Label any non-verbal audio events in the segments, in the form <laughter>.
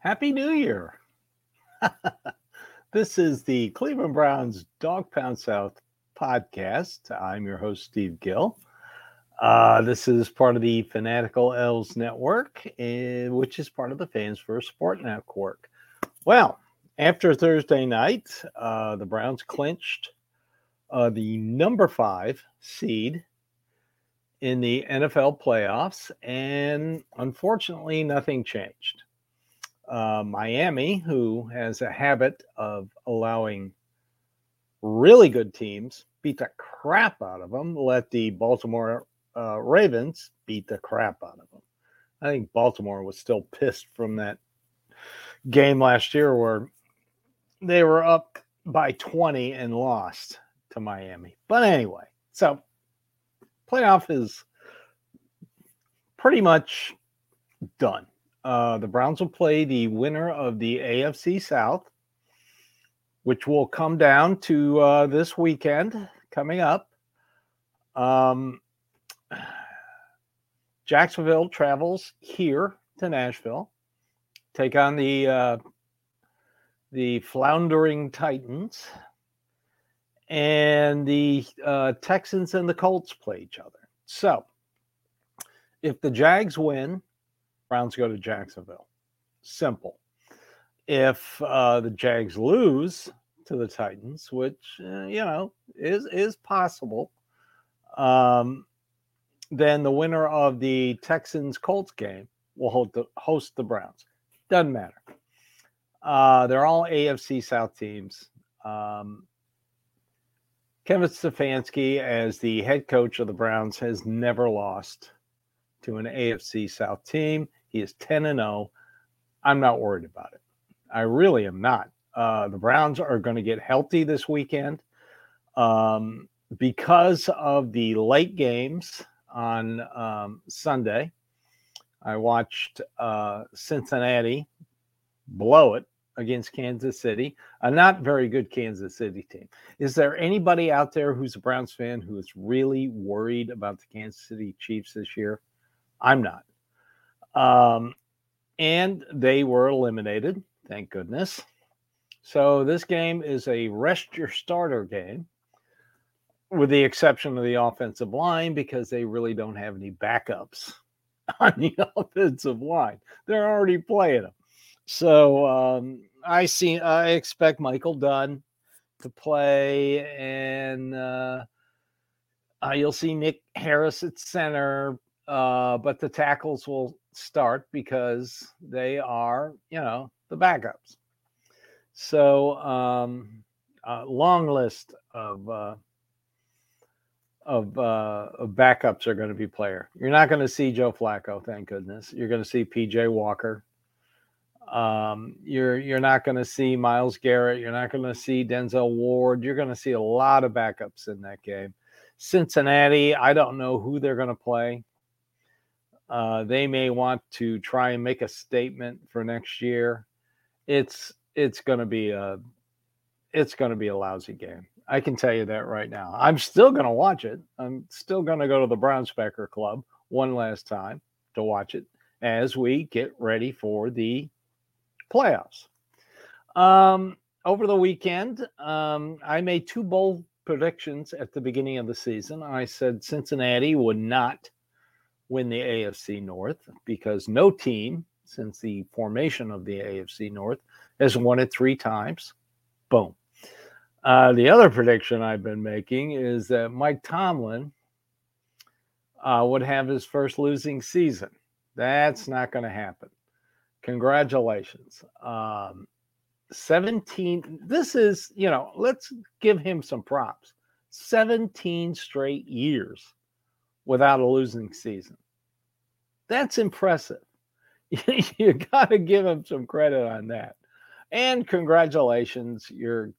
Happy New Year. <laughs> this is the Cleveland Browns Dawgpound South podcast. I'm your host, Steve Gill. Uh, this is part of the Fanatical Elves Network, uh, which is part of the Fans First Sport Network. Well, after Thursday night, uh, the Browns clinched uh, the number five seed in the NFL playoffs, and unfortunately, nothing changed. Uh, Miami, who has a habit of allowing really good teams beat the crap out of them, let the Baltimore uh, Ravens beat the crap out of them. I think Baltimore was still pissed from that game last year where they were up by 20 and lost to Miami. But anyway, so playoff is pretty much done. Uh, the Browns will play the winner of the AFC South, which will come down to uh, this weekend coming up. Um, <sighs> Jacksonville travels here to Nashville, take on the uh, the floundering Titans, and the uh, Texans and the Colts play each other. So, if the Jags win, Browns go to Jacksonville. Simple. If uh, the Jags lose to the Titans, which uh, you know is is possible, um, then the winner of the Texans Colts game will the, host the Browns. Doesn't matter. Uh, they're all AFC South teams. Um, Kevin Stefanski, as the head coach of the Browns, has never lost to an AFC South team. He is 10 and 0. I'm not worried about it. I really am not. Uh, the Browns are going to get healthy this weekend um, because of the late games on um, Sunday. I watched uh, Cincinnati blow it against Kansas City, a not very good Kansas City team. Is there anybody out there who's a Browns fan who is really worried about the Kansas City Chiefs this year? I'm not. Um, and they were eliminated, thank goodness. So this game is a rest your starter game, with the exception of the offensive line, because they really don't have any backups <laughs> on the <laughs> offensive line. They're already playing them. So um, I see. I expect Michael Dunn to play, and uh, uh, you'll see Nick Harris at center. Uh, but the tackles will start because they are, you know, the backups. So, um, a long list of uh, of, uh, of backups are going to be player. You're not going to see Joe Flacco, thank goodness. You're going to see PJ Walker. Um, you're you're not going to see Myles Garrett. You're not going to see Denzel Ward. You're going to see a lot of backups in that game. Cincinnati, I don't know who they're going to play. Uh, they may want to try and make a statement for next year. It's it's going to be a it's going to be a lousy game. I can tell you that right now. I'm still going to watch it. I'm still going to go to the Browns Backer Club one last time to watch it as we get ready for the playoffs. Um, over the weekend, um, I made two bold predictions at the beginning of the season. I said Cincinnati would not win the AFC North because no team since the formation of the AFC North has won it three times. Boom. Uh, the other prediction I've been making is that Mike Tomlin uh, would have his first losing season. That's not going to happen. Congratulations. Um, 17, this is, you know, let's give him some props. 17 straight years without a losing season. That's impressive. <laughs> you got to give him some credit on that. And congratulations, you're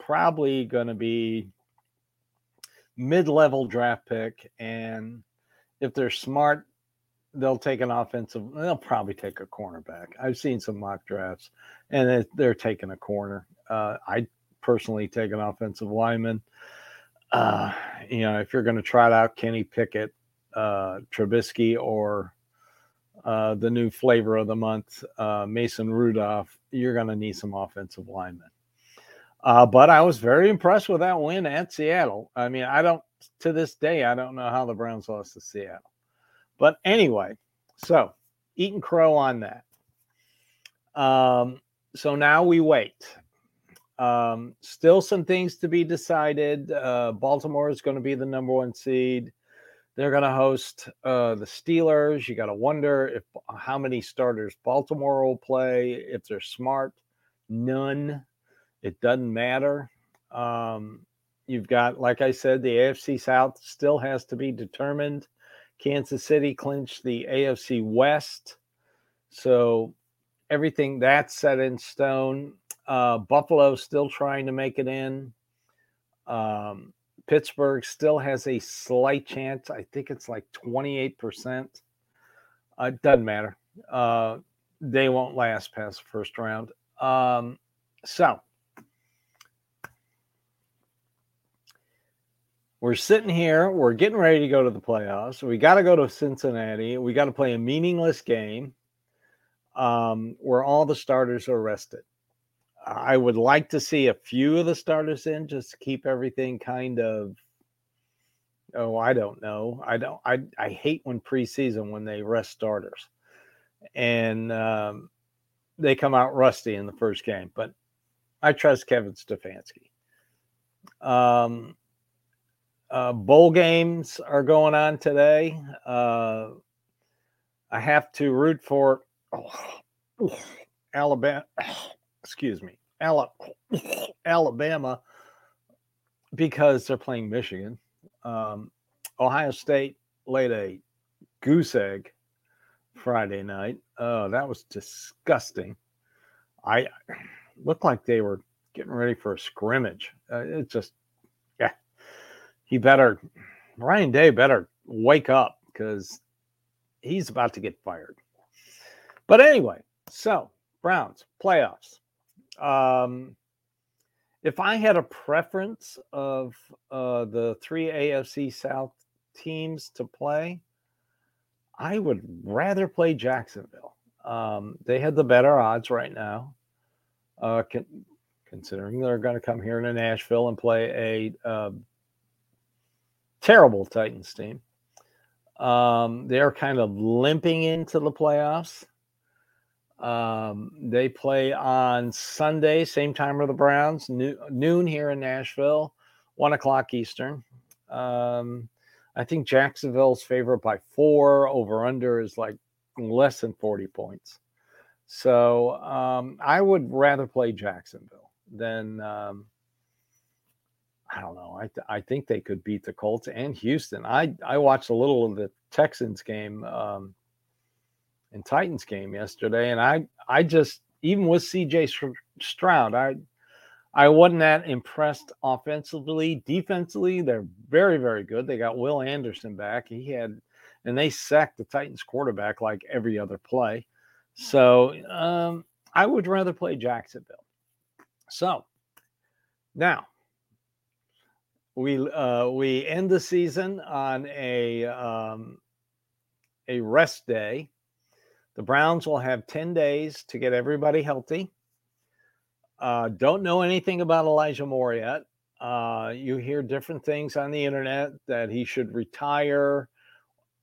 probably going to be mid-level draft pick and if they're smart they'll take an offensive. They'll probably take a cornerback. I've seen some mock drafts, and they're taking a corner. Uh, I personally take an offensive lineman. Uh, you know, if you're going to try it out Kenny Pickett, uh, Trubisky, or uh, the new flavor of the month, uh, Mason Rudolph, you're going to need some offensive linemen. Uh, but I was very impressed with that win at Seattle. I mean, I don't, to this day, I don't know how the Browns lost to Seattle. But anyway, so eating crow on that. Um, so now we wait. Um, still some things to be decided. Uh, Baltimore is going to be the number one seed. They're going to host uh, the Steelers. You got to wonder if how many starters Baltimore will play. If they're smart, none. It doesn't matter. Um, you've got, like I said, the AFC South still has to be determined. Kansas City clinched the AFC West. So everything that's set in stone. Uh, Buffalo still trying to make it in. Um, Pittsburgh still has a slight chance. I think it's like 28%. Uh, it doesn't matter. Uh, they won't last past the first round. Um, so we're sitting here. We're getting ready to go to the playoffs. We got to go to Cincinnati. We got to play a meaningless game um, where all the starters are rested. I would like to see a few of the starters in just to keep everything kind of oh, I don't know. I don't I I hate when preseason when they rest starters. And um, they come out rusty in the first game, but I trust Kevin Stefanski. Um, uh, bowl games are going on today. Uh, I have to root for oh, <sighs> Alabama excuse me, <coughs> Alabama, because they're playing Michigan. Um, Ohio State laid a goose egg Friday night. Oh, that was disgusting. I <sighs> looked like they were getting ready for a scrimmage. Uh, it just, yeah, he better, Ryan Day better wake up because he's about to get fired. But anyway, so Browns playoffs. Um, if I had a preference of uh, the three AFC South teams to play, I would rather play Jacksonville. Um, they had the better odds right now, uh, con- considering they're going to come here to Nashville and play a uh, terrible Titans team. Um, they're kind of limping into the playoffs. Um, they play on Sunday, same time of the Browns, noon here in Nashville, one o'clock Eastern. Um, I think Jacksonville's favorite by four. Over under is like less than 40 points. So um, I would rather play Jacksonville than um, I don't know. I, th- I think they could beat the Colts and Houston. I I watched a little of the Texans game um, and Titans game yesterday, and I I just even with CJ Stroud, I I wasn't that impressed offensively. Defensively, they're very very good. They got Will Anderson back. He had and they sacked the Titans quarterback like every other play. So um, I would rather play Jacksonville. So now we uh, we end the season on a um, a rest day the Browns will have 10 days to get everybody healthy. Uh, don't know anything about Elijah Moore yet. Uh, you hear different things on the internet that he should retire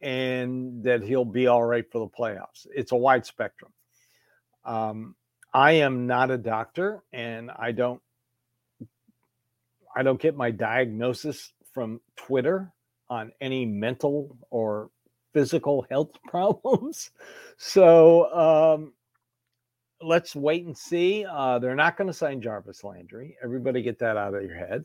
and that he'll be all right for the playoffs. It's a wide spectrum. Um, I am not a doctor and I don't I don't get my diagnosis from Twitter on any mental or physical health <laughs> problems. So um, let's wait and see. Uh, they're not going to sign Jarvis Landry. Everybody get that out of your head.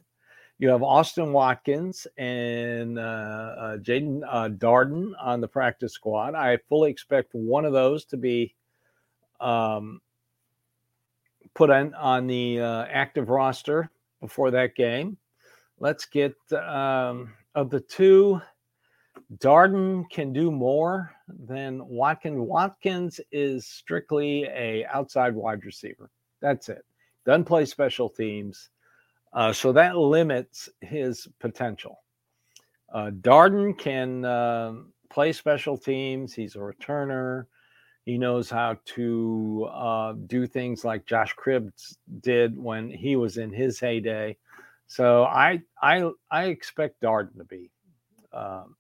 You have Austin Watkins and uh, uh, Jaelon uh, Darden on the practice squad. I fully expect one of those to be um, put on, on the uh, active roster before that game. Let's get um, of the two Darden can do more than Watkins. Watkins is strictly a outside wide receiver. That's it. Doesn't play special teams, uh, so that limits his potential. Uh, Darden can uh, play special teams. He's a returner. He knows how to uh, do things like Josh Cribbs did when he was in his heyday. So I I I expect Darden to be um,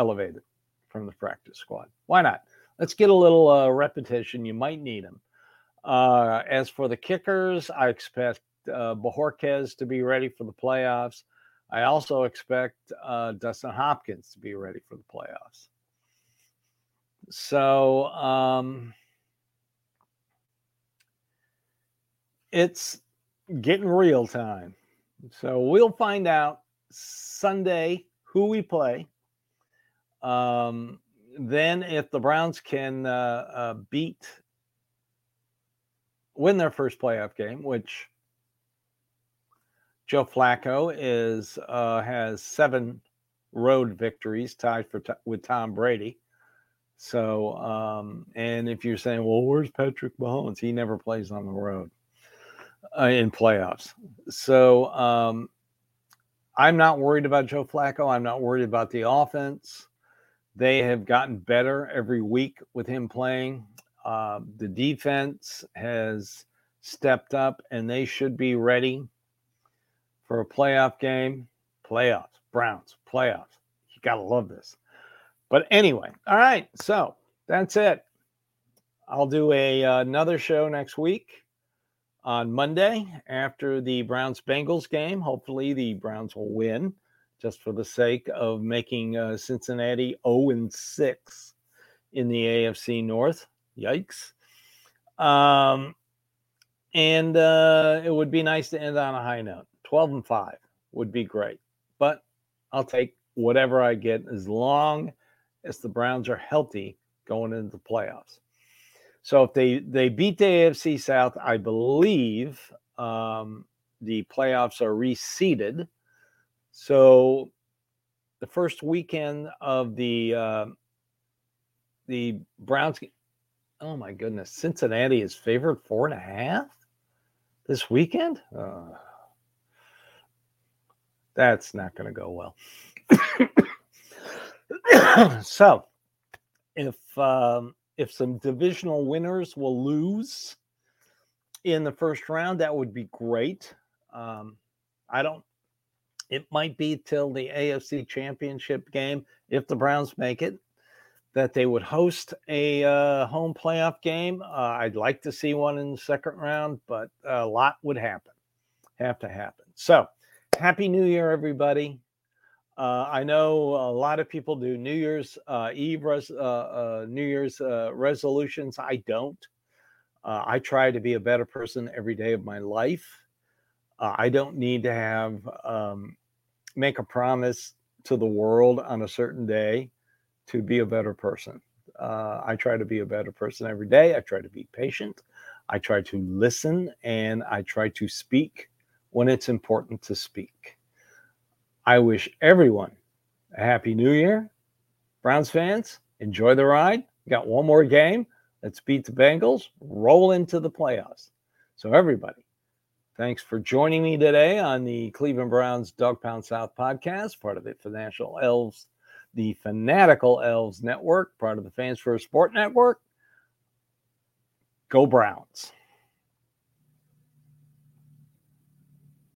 elevated from the practice squad. Why not? Let's get a little uh, repetition. You might need them. Uh, as for the kickers, I expect uh, Bojorquez to be ready for the playoffs. I also expect uh, Dustin Hopkins to be ready for the playoffs. So um, it's getting real time. So we'll find out Sunday who we play. Um, then, if the Browns can uh, uh, beat, win their first playoff game, which Joe Flacco is uh, has seven road victories, tied for with Tom Brady. So, um, and if you're saying, well, where's Patrick Mahomes? He never plays on the road uh, in playoffs. So, um, I'm not worried about Joe Flacco. I'm not worried about the offense. They have gotten better every week with him playing. Uh, the defense has stepped up, and they should be ready for a playoff game. Playoffs, Browns, playoffs. You got to love this. But anyway, all right. So that's it. I'll do a uh, another show next week on Monday after the Browns Bengals game. Hopefully, the Browns will win just for the sake of making uh, Cincinnati 0 and 6 in the AFC North. Yikes. Um, and uh, it would be nice to end on a high note. 12 and 5 would be great. But I'll take whatever I get as long as the Browns are healthy going into the playoffs. So if they they beat the AFC South, I believe um, the playoffs are reseeded. So the first weekend of the uh, the Browns. Oh my goodness, Cincinnati is favored four and a half this weekend. Uh, that's not going to go well. <coughs> so, if um, if some divisional winners will lose in the first round, that would be great. Um, I don't. It might be till the AFC Championship game if the Browns make it that they would host a uh, home playoff game. Uh, I'd like to see one in the second round, but a lot would happen, have to happen. So, happy New Year, everybody. Uh, I know a lot of people do New Year's uh, Eve, res- uh, uh New Year's resolutions. I don't. I try to be a better person every day of my life. I don't need to have um, make a promise to the world on a certain day to be a better person. Uh, I try to be a better person every day. I try to be patient. I try to listen, and I try to speak when it's important to speak. I wish everyone a happy new year. Browns fans, enjoy the ride. got one more game. Let's beat the Bengals, roll into the playoffs. So, everybody, thanks for joining me today on the Cleveland Browns Dawgpound South podcast, part of the Financial Elves, the Fanatical Elves Network, part of the Fans for Sport Network. Go Browns.